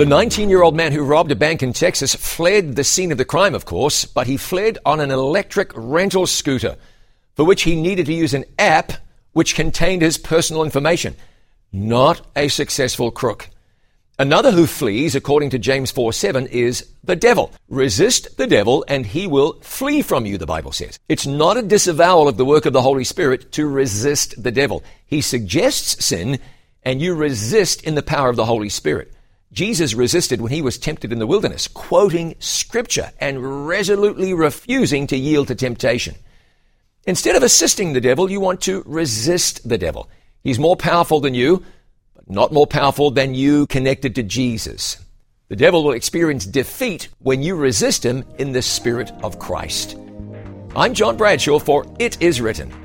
The 19 year old man who robbed a bank in Texas fled the scene of the crime, of course, but he fled on an electric rental scooter for which he needed to use an app which contained his personal information. Not a successful crook. Another who flees, according to James 4 7, is the devil. Resist the devil and he will flee from you, the Bible says. It's not a disavowal of the work of the Holy Spirit to resist the devil. He suggests sin and you resist in the power of the Holy Spirit. Jesus resisted when he was tempted in the wilderness, quoting scripture and resolutely refusing to yield to temptation. Instead of assisting the devil, you want to resist the devil. He's more powerful than you, but not more powerful than you connected to Jesus. The devil will experience defeat when you resist him in the Spirit of Christ. I'm John Bradshaw for It Is Written.